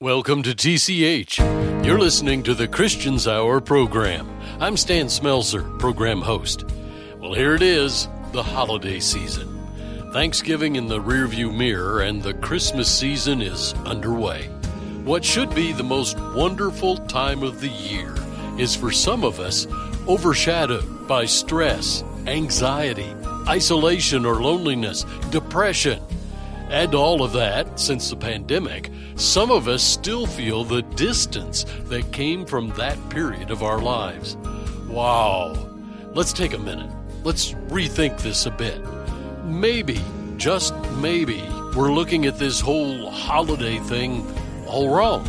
Welcome to TCH. You're listening to the Christian's Hour program. I'm Stan Smelser, program host. Well, here it is, the holiday season. Thanksgiving in the rearview mirror, and the Christmas season is underway. What should be the most wonderful time of the year is for some of us overshadowed by stress, anxiety, isolation or loneliness, depression. Add to all of that, since the pandemic, some of us still feel the distance that came from that period of our lives. Wow. Let's take a minute. Let's rethink this a bit. Maybe, just maybe, we're looking at this whole holiday thing all wrong.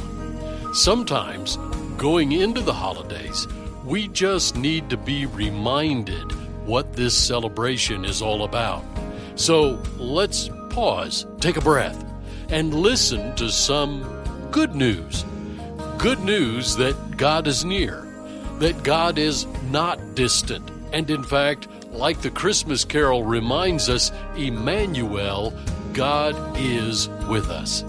Sometimes, going into the holidays, we just need to be reminded what this celebration is all about. So let's pause, take a breath, and listen to some good news. Good news that God is near, that God is not distant, and in fact, like the Christmas carol reminds us, Emmanuel, God is with us.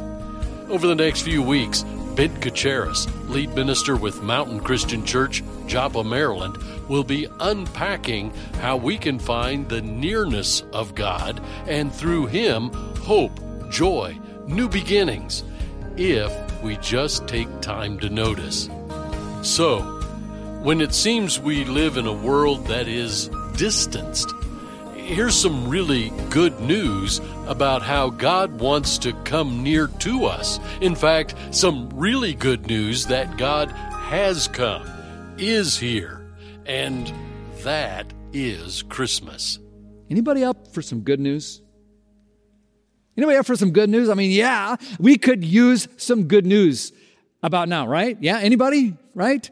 Over the next few weeks, Ben Cachiaras, lead minister with Mountain Christian Church, Joppa, Maryland, will be unpacking how we can find the nearness of God and through Him hope, joy, new beginnings, if we just take time to notice. So, when it seems we live in a world that is distanced, here's some really good news about how God wants to come near to us. In fact, some really good news that God has come, is here, and that is Christmas. Anybody up for some good news? Anybody up for some good news? I mean, yeah, we could use some good news about now, right? Yeah, anybody? Right?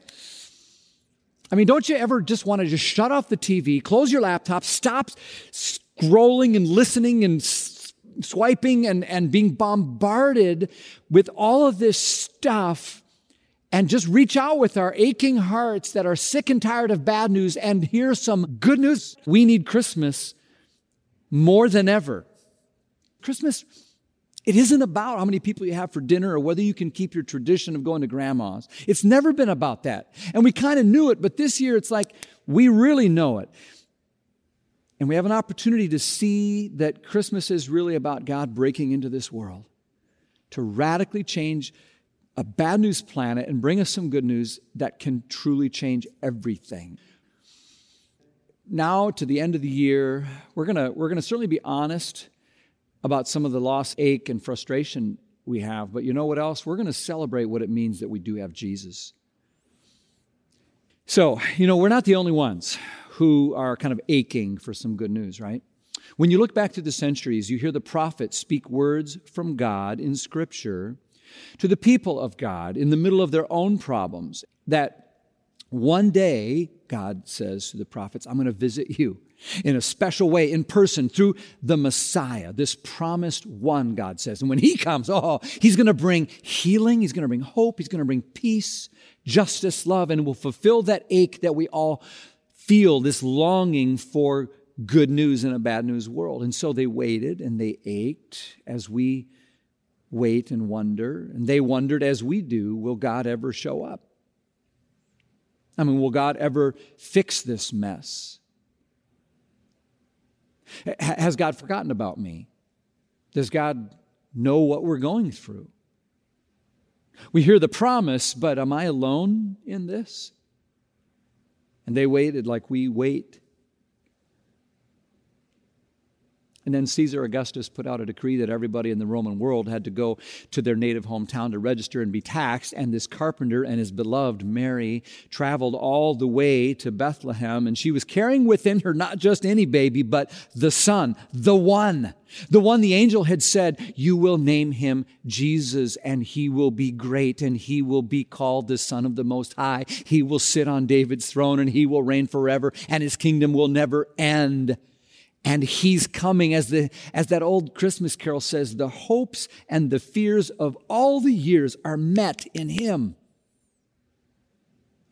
I mean, don't you ever just want to just shut off the TV, close your laptop, stop scrolling and listening and swiping and, and being bombarded with all of this stuff and just reach out with our aching hearts that are sick and tired of bad news and hear some good news. We need Christmas more than ever. Christmas, it isn't about how many people you have for dinner or whether you can keep your tradition of going to grandma's. It's never been about that. And we kind of knew it, but this year it's like we really know it. And we have an opportunity to see that Christmas is really about God breaking into this world to radically change a bad news planet and bring us some good news that can truly change everything. Now, to the end of the year, we're to we're to certainly be honest about some of the loss, ache, and frustration we have. But you know what else? We're to celebrate what it means that we do have Jesus. So, you know, we're not the only ones who are kind of aching for some good news, right? When you look back to the centuries, you hear the prophets speak words from God in Scripture to the people of God in the middle of their own problems that one day, God says to the prophets, I'm going to visit you in a special way in person through the Messiah, this promised one, God says. And when he comes, oh, he's going to bring healing, he's going to bring hope, he's going to bring peace, justice, love, and will fulfill that ache that we all feel, this longing for good news in a bad news world. And so they waited and they ached as we wait and wonder. And they wondered, as we do, will God ever show up? I mean, will God ever fix this mess? Has God forgotten about me? Does God know what we're going through? We hear the promise, but am I alone in this? And they waited like we wait And then Caesar Augustus put out a decree that everybody in the Roman world had to go to their native hometown to register and be taxed. And this carpenter and his beloved Mary traveled all the way to Bethlehem. And she was carrying within her not just any baby, but the son, the one, the one the angel had said, You will name him Jesus, and he will be great, and he will be called the Son of the Most High. He will sit on David's throne, and he will reign forever, and his kingdom will never end and he's coming as the as that old christmas carol says the hopes and the fears of all the years are met in him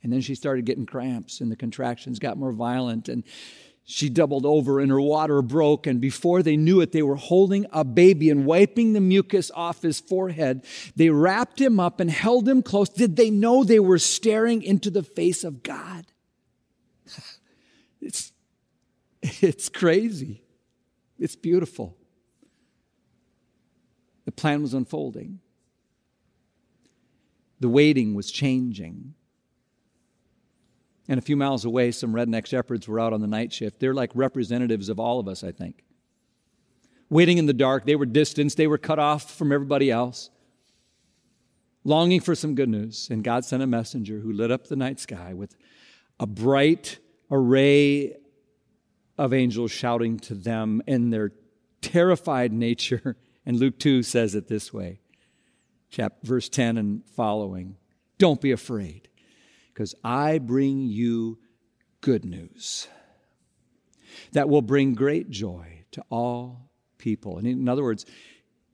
and then she started getting cramps and the contractions got more violent and She doubled over and her water broke, and before they knew it, they were holding a baby and wiping the mucus off his forehead. They wrapped him up and held him close. Did they know they were staring into the face of God? It's, it's crazy. It's beautiful. The plan was unfolding, the waiting was changing. And a few miles away, some redneck shepherds were out on the night shift. They're like representatives of all of us, I think. Waiting in the dark, they were distanced, they were cut off from everybody else, longing for some good news. And God sent a messenger who lit up the night sky with a bright array of angels shouting to them in their terrified nature. And Luke 2 says it this way, chapter, verse 10 and following Don't be afraid because I bring you good news that will bring great joy to all people. And in other words,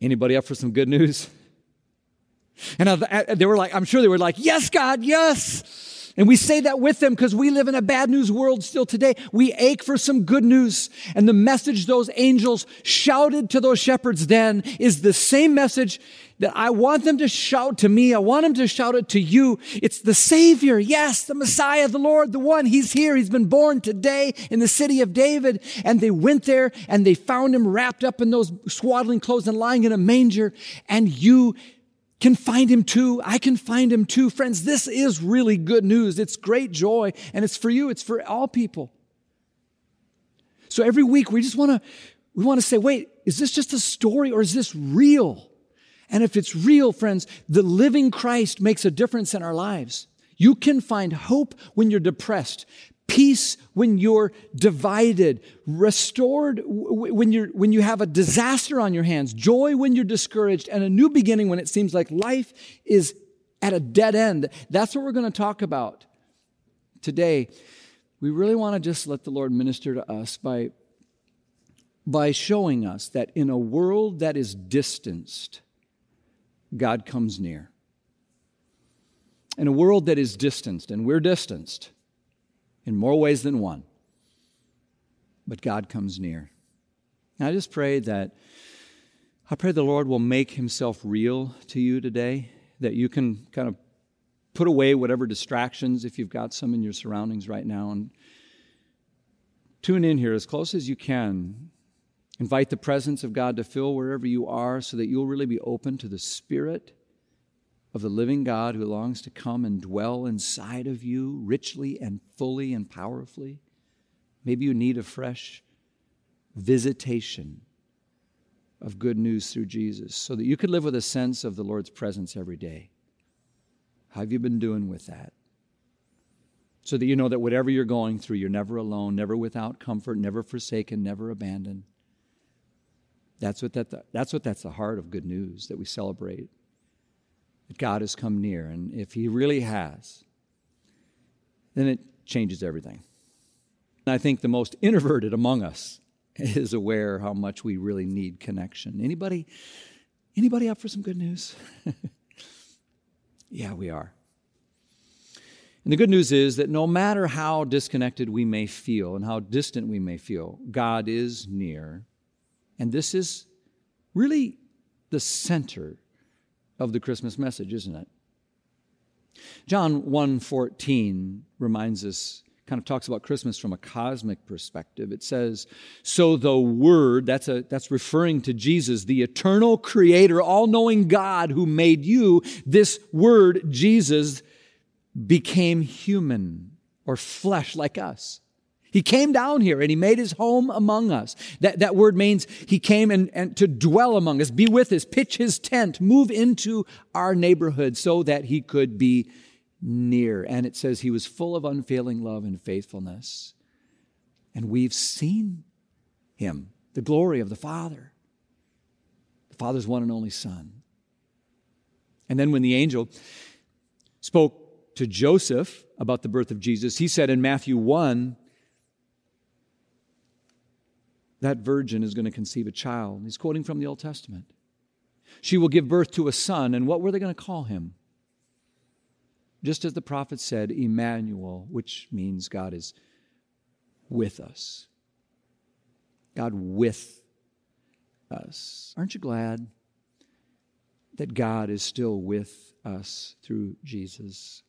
anybody up for some good news? And they were like, I'm sure they were like, Yes, God, yes. And we say that with them because we live in a bad news world still today. We ache for some good news. And the message those angels shouted to those shepherds then is the same message that I want them to shout to me. I want them to shout it to you. It's the Savior. Yes, the Messiah, the Lord, the one. He's here. He's been born today in the city of David. And they went there and they found him wrapped up in those swaddling clothes and lying in a manger. And you can find him too. I can find him too. Friends, this is really good news. It's great joy, and it's for you, it's for all people. So every week we just want to we want to say, wait, is this just a story or is this real? And if it's real, friends, the living Christ makes a difference in our lives. You can find hope when you're depressed peace when you're divided, restored when, you're, when you have a disaster on your hands, joy when you're discouraged, and a new beginning when it seems like life is at a dead end. That's what we're going to talk about today. We really want to just let the Lord minister to us by, by showing us that in a world that is distanced, God comes near. In a world that is distanced, and we're distanced, in more ways than one. But God comes near. I just pray that, I pray the Lord will make himself real to you today, that you can kind of put away whatever distractions, if you've got some in your surroundings right now, and tune in here as close as you can. Invite the presence of God to fill wherever you are so that you'll really be open to the Spirit of the living God who longs to come and dwell inside of you richly and fully and powerfully. Maybe you need a fresh visitation of good news through Jesus so that you could live with a sense of the Lord's presence every day. How have you been doing with that? So that you know that whatever you're going through, you're never alone, never without comfort, never forsaken, never abandoned. That's what, that, that's what that's the heart of good news that we celebrate that God has come near. And if He really has, then it changes everything. And I think the most introverted among us is aware how much we really need connection. Anybody, anybody up for some good news? yeah, we are. And the good news is that no matter how disconnected we may feel and how distant we may feel, God is near. And this is really the center of the Christmas message, isn't it? John 1:14 reminds us kind of talks about Christmas from a cosmic perspective. It says, "So the word, that's a that's referring to Jesus, the eternal creator, all-knowing God who made you, this word Jesus became human or flesh like us." He came down here and he made his home among us. That, that word means he came and, and to dwell among us, be with us, pitch his tent, move into our neighborhood so that he could be near. And it says he was full of unfailing love and faithfulness. And we've seen him, the glory of the Father, the Father's one and only Son. And then when the angel spoke to Joseph about the birth of Jesus, he said in Matthew 1, that virgin is going to conceive a child. He's quoting from the Old Testament. She will give birth to a son, and what were they going to call him? Just as the prophet said, Emmanuel, which means God is with us. God with us. Aren't you glad that God is still with us through Jesus?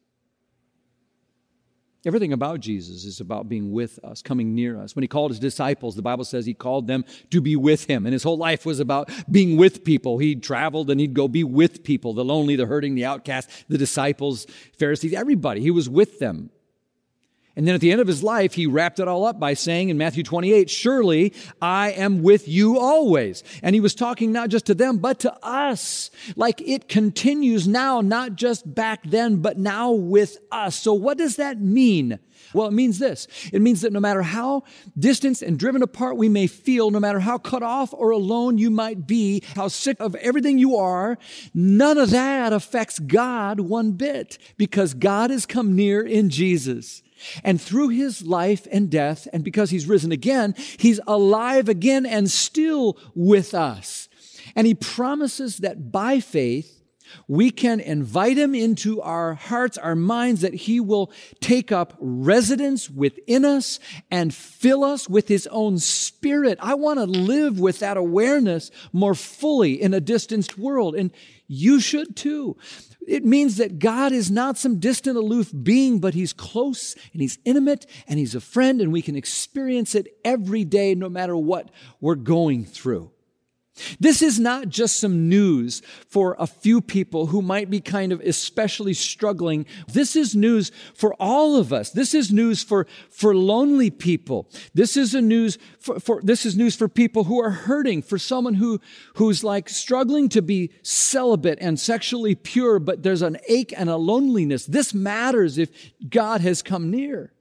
Everything about Jesus is about being with us, coming near us. When he called his disciples, the Bible says he called them to be with him. And his whole life was about being with people. He traveled and he'd go be with people the lonely, the hurting, the outcast, the disciples, Pharisees, everybody. He was with them. And then at the end of his life, he wrapped it all up by saying in Matthew 28, Surely I am with you always. And he was talking not just to them, but to us. Like it continues now, not just back then, but now with us. So what does that mean? Well, it means this. It means that no matter how distanced and driven apart we may feel, no matter how cut off or alone you might be, how sick of everything you are, none of that affects God one bit because God has come near in Jesus. And through his life and death, and because he's risen again, he's alive again and still with us. And he promises that by faith, we can invite him into our hearts, our minds, that he will take up residence within us and fill us with his own spirit. I want to live with that awareness more fully in a distanced world. And you should too. It means that God is not some distant, aloof being, but He's close and He's intimate and He's a friend, and we can experience it every day, no matter what we're going through. This is not just some news for a few people who might be kind of especially struggling. This is news for all of us. This is news for, for lonely people. This is a news for, for this is news for people who are hurting, for someone who, who's like struggling to be celibate and sexually pure, but there's an ache and a loneliness. This matters if God has come near.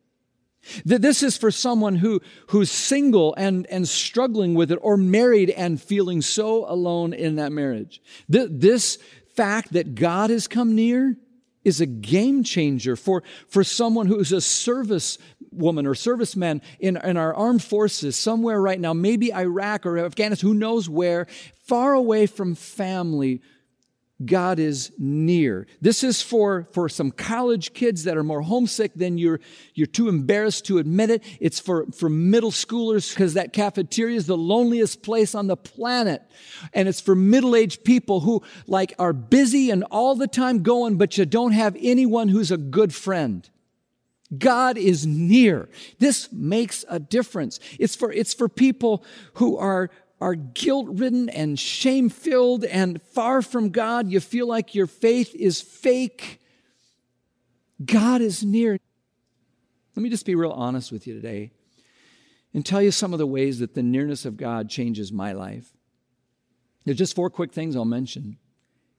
That this is for someone who, who's single and, and struggling with it, or married and feeling so alone in that marriage. This fact that God has come near is a game changer for, for someone who's a service woman or serviceman in, in our armed forces somewhere right now, maybe Iraq or Afghanistan, who knows where, far away from family God is near. This is for, for some college kids that are more homesick than you're, you're too embarrassed to admit it. It's for, for middle schoolers because that cafeteria is the loneliest place on the planet. And it's for middle-aged people who like are busy and all the time going, but you don't have anyone who's a good friend. God is near. This makes a difference. It's for, it's for people who are, are guilt ridden and shame filled and far from God. You feel like your faith is fake. God is near. Let me just be real honest with you today and tell you some of the ways that the nearness of God changes my life. There's just four quick things I'll mention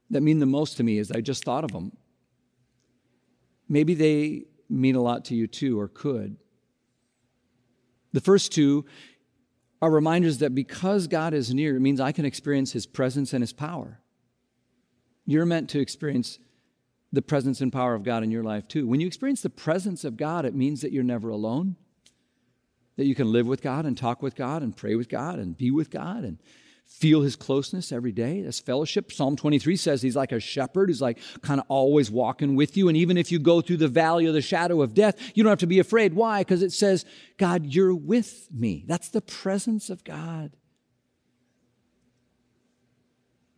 that mean the most to me as I just thought of them. Maybe they mean a lot to you too, or could. The first two are reminders that because God is near, it means I can experience His presence and His power. You're meant to experience the presence and power of God in your life too. When you experience the presence of God, it means that you're never alone, that you can live with God and talk with God and pray with God and be with God and feel his closeness every day. That's fellowship. Psalm 23 says he's like a shepherd who's like kind of always walking with you. And even if you go through the valley of the shadow of death, you don't have to be afraid. Why? Because it says, God, you're with me. That's the presence of God.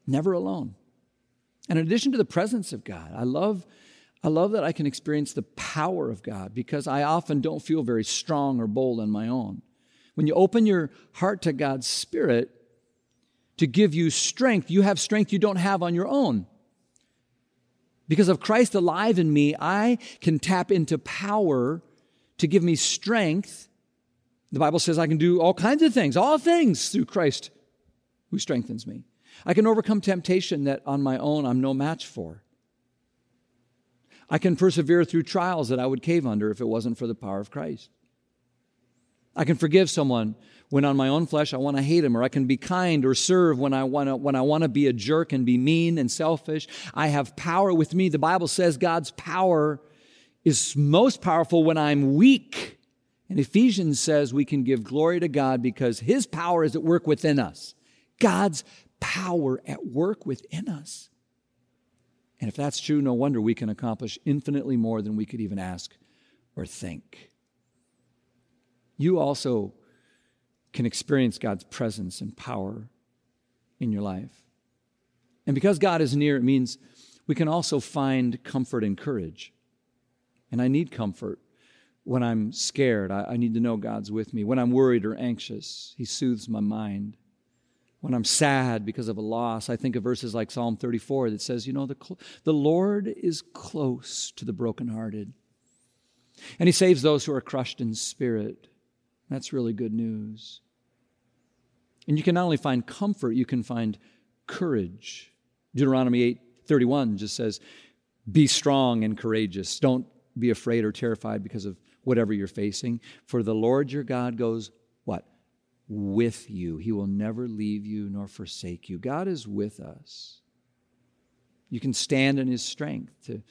Never alone. And in addition to the presence of God, I love I love that I can experience the power of God because I often don't feel very strong or bold on my own. When you open your heart to God's Spirit, to give you strength. You have strength you don't have on your own. Because of Christ alive in me, I can tap into power to give me strength. The Bible says I can do all kinds of things, all things through Christ who strengthens me. I can overcome temptation that on my own I'm no match for. I can persevere through trials that I would cave under if it wasn't for the power of Christ. I can forgive someone when on my own flesh I want to hate him, or I can be kind or serve when I want to when I want to be a jerk and be mean and selfish. I have power with me. The Bible says God's power is most powerful when I'm weak. And Ephesians says we can give glory to God because his power is at work within us. God's power at work within us. And if that's true, no wonder we can accomplish infinitely more than we could even ask or think. You also can experience God's presence and power in your life. And because God is near, it means we can also find comfort and courage. And I need comfort when I'm scared. I, I, need to know God's with me. When I'm worried or anxious, He soothes my mind. When I'm sad because of a loss, I think of verses like Psalm 34 that says, You know, the, the Lord is close to the brokenhearted, and He saves those who are crushed in spirit. That's really good news. And you can not only find comfort, you can find courage. Deuteronomy 8 31 just says, Be strong and courageous. Don't be afraid or terrified because of whatever you're facing. For the Lord your God goes, what? With you. He will never leave you nor forsake you. God is with us. You can stand in his strength to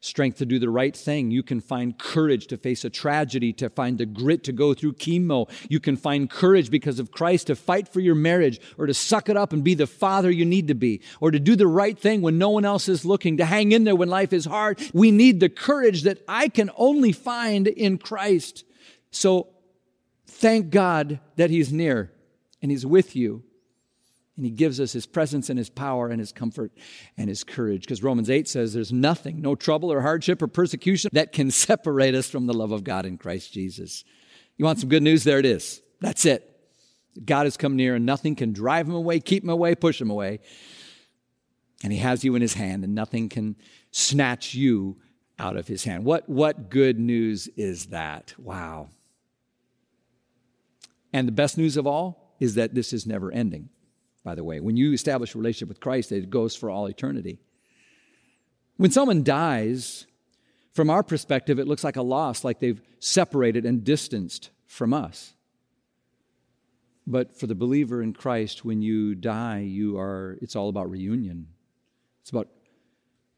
strength to do the right thing. You can find courage to face a tragedy, to find the grit to go through chemo. You can find courage because of Christ to fight for your marriage or to suck it up and be the father you need to be or to do the right thing when no one else is looking, to hang in there when life is hard. We need the courage that I can only find in Christ. So thank God that He's near and He's with you and he gives us his presence and his power and his comfort and his courage. Because Romans 8 says there's nothing, no trouble or hardship or persecution that can separate us from the love of God in Christ Jesus. You want some good news? There it is. That's it. God has come near and nothing can drive him away, keep him away, push him away. And he has you in his hand and nothing can snatch you out of his hand. What, what good news is that? Wow. And the best news of all is that this is never ending by the way. When you establish a relationship with Christ, it goes for all eternity. When someone dies, from our perspective, it looks like a loss, like they've separated and distanced from us. But for the believer in Christ, when you die, you are, it's all about reunion. It's about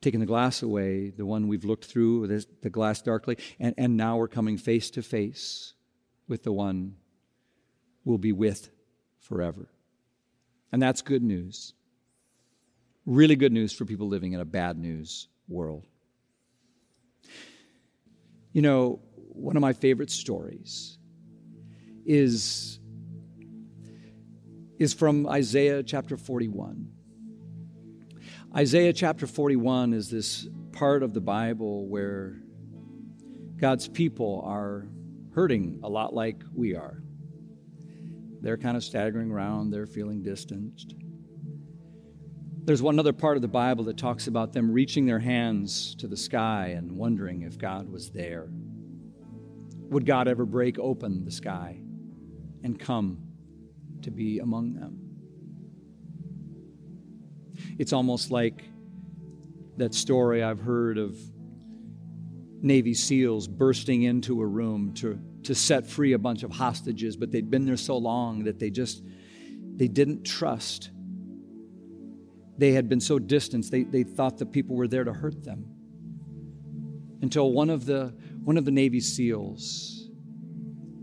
taking the glass away, the one we've looked through, the glass darkly, and, and now we're coming face to face with the one we'll be with forever. And that's good news. Really good news for people living in a bad news world. You know, one of my favorite stories is, is from Isaiah chapter 41. Isaiah chapter 41 is this part of the Bible where God's people are hurting a lot like we are. They're kind of staggering around, they're feeling distanced. There's one other part of the Bible that talks about them reaching their hands to the sky and wondering if God was there. Would God ever break open the sky and come to be among them? It's almost like that story I've heard of Navy SEALs bursting into a room to to set free a bunch of hostages, but they'd been there so long that they just they didn't trust. They had been so distant, they, they thought the people were there to hurt them. Until one of the one of the Navy SEALs,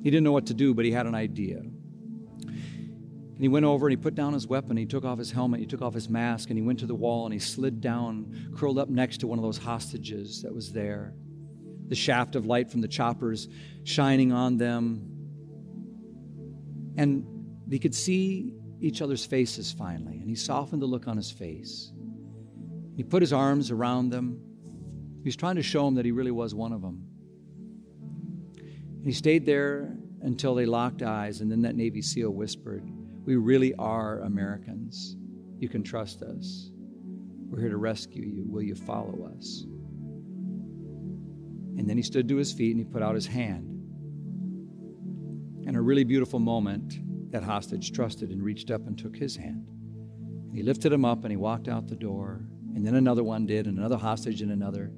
he didn't know what to do, but he had an idea. And he went over and he put down his weapon, he took off his helmet, he took off his mask, and he went to the wall and he slid down, curled up next to one of those hostages that was there the shaft of light from the choppers shining on them. And he could see each other's faces finally, and he softened the look on his face. He put his arms around them. He was trying to show them that he really was one of them. And he stayed there until they locked eyes, and then that Navy SEAL whispered, We really are Americans. You can trust us. We're here to rescue you. Will you follow us? And then he stood to his feet and he put out his hand. And a really beautiful moment, that hostage trusted and reached up and took his hand. And he lifted him up and he walked out the door. And then another one did, and another hostage, and another.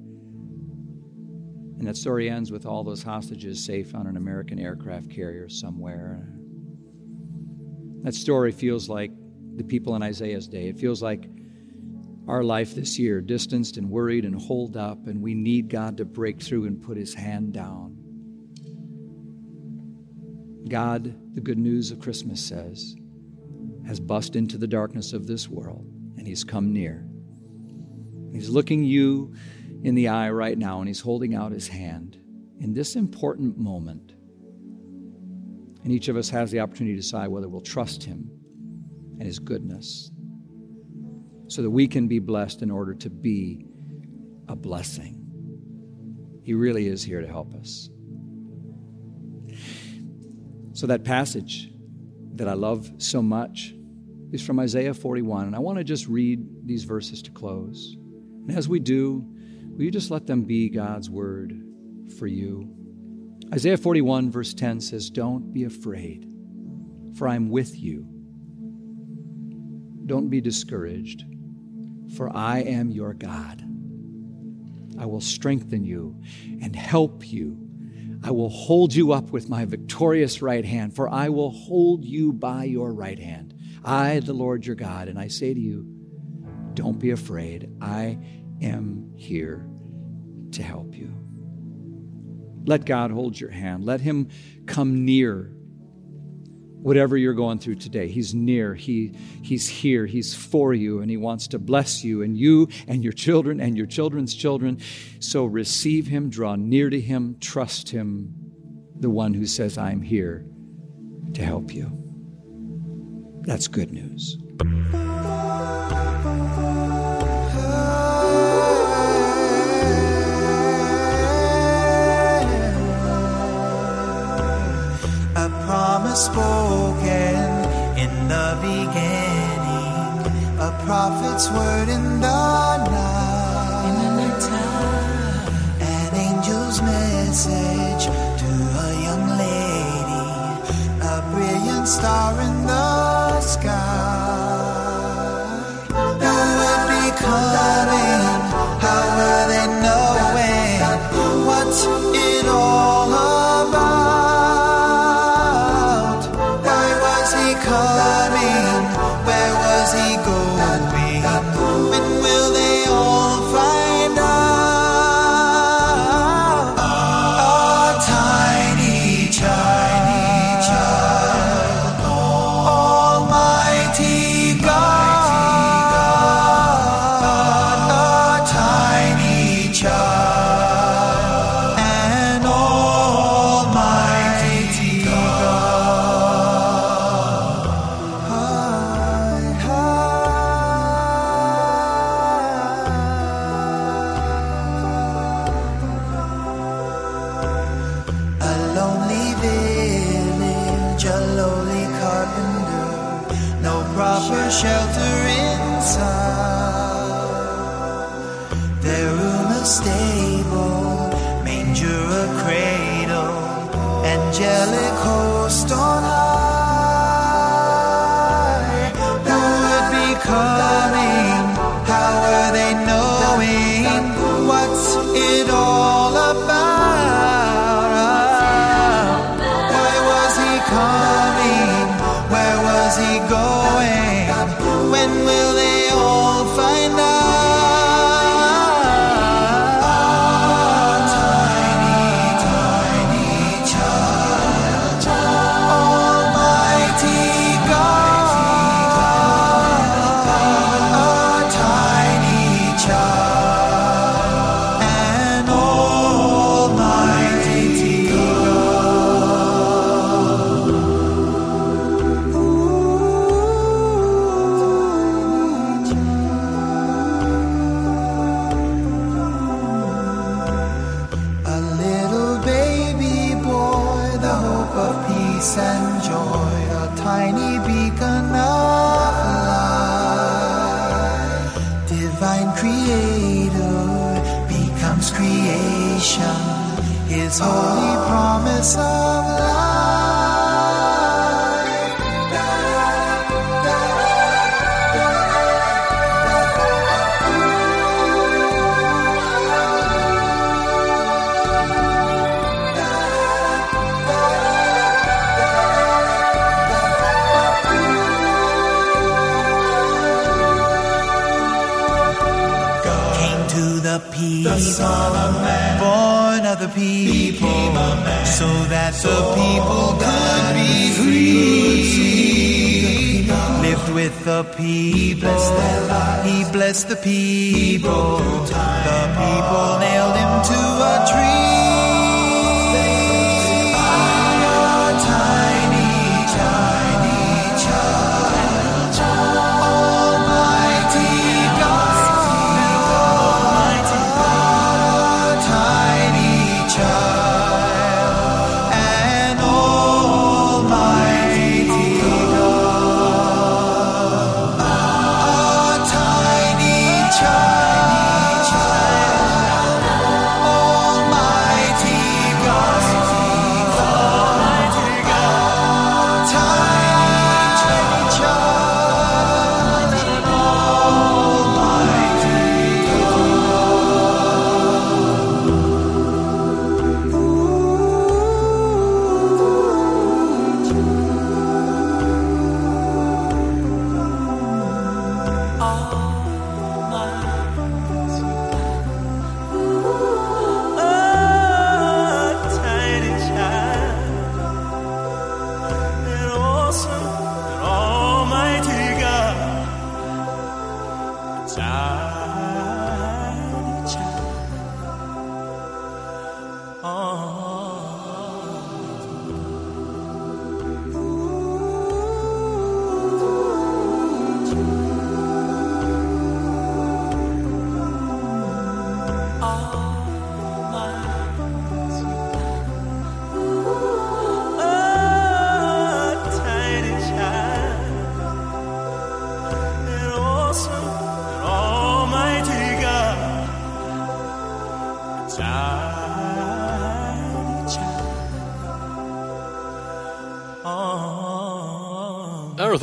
And that story ends with all those hostages safe on an American aircraft carrier somewhere. That story feels like the people in Isaiah's day. It feels like our life this year, distanced and worried and holed up, and we need God to break through and put his hand down. God, the good news of Christmas says, has bust into the darkness of this world, and he's come near. He's looking you in the eye right now, and he's holding out his hand in this important moment. And each of us has the opportunity to decide whether we'll trust Him and His goodness so that we can be blessed in order to be a blessing. He really is here to help us. So, that passage that I love so much is from Isaiah 41. And I want to just read these verses to close. And as we do, will you just let them be God's word for you? Isaiah 41, verse 10 says, Don't be afraid, for I'm with you. Don't be discouraged, for I am your God. I will strengthen you and help you. I will hold you up with my victorious right hand, for I will hold you by your right hand. I, the Lord your God, and I say to you, don't be afraid. I am here to help you. Let God hold your hand. Let Him come near whatever you're going through today. He's near, he, He's here, He's for you, and He wants to bless you and you and your children and your children's children. So receive Him, draw near to Him, trust Him, the one who says, I'm here to help you. That's good news. Spoken in the beginning, a prophet's word in the night. In the nighttime, an angel's message to a young lady, a brilliant star in shelter inside. Their room a stable, the people, born of the people, so that the people could be free. Lived with the people, he blessed the people. The people nailed him to a tree.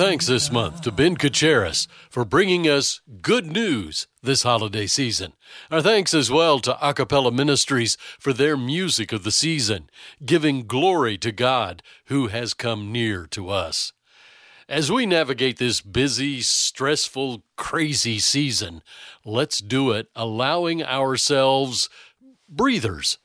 Thanks this month to Ben Cachiaras for bringing us good news this holiday season. Our thanks as well to Acappella Ministries for their music of the season, giving glory to God who has come near to us. As we navigate this busy, stressful, crazy season, let's do it allowing ourselves breathers.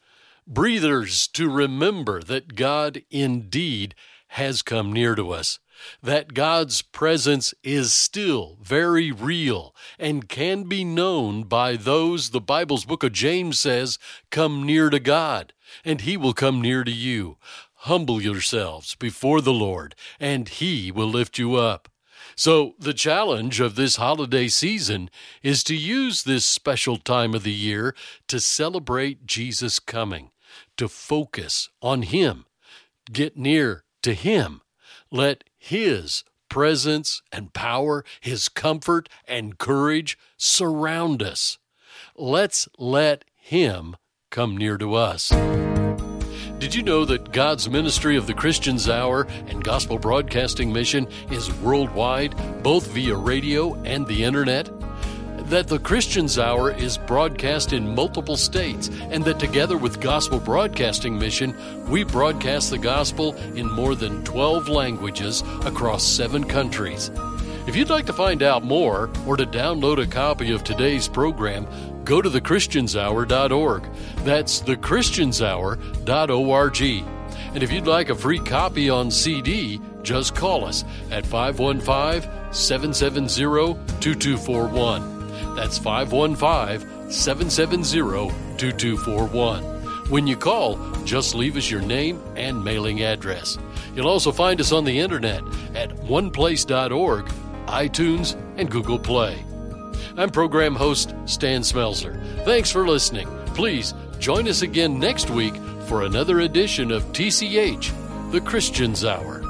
Breathers to remember that God indeed has come near to us, that God's presence is still very real and can be known by those the Bible's book of James says come near to God, and He will come near to you. Humble yourselves before the Lord, and He will lift you up. So, the challenge of this holiday season is to use this special time of the year to celebrate Jesus' coming, to focus on Him, get near to Him. Let His presence and power, His comfort and courage surround us. Let's let Him come near to us. Did you know that God's ministry of the Christian's Hour and Gospel Broadcasting Mission is worldwide, both via radio and the internet? That the Christian's Hour is broadcast in multiple states, and that together with Gospel Broadcasting Mission, we broadcast the gospel in more than 12 languages across seven countries. If you'd like to find out more or to download a copy of today's program, go to thechristianshour.org. That's thechristianshour.org. And if you'd like a free copy on CD, just call us at 515 770 2241. That's 515 770 2241. When you call, just leave us your name and mailing address. You'll also find us on the internet at oneplace.org, iTunes, and Google Play. I'm program host Stan Smelser. Thanks for listening. Please join us again next week for another edition of TCH, the Christian's Hour.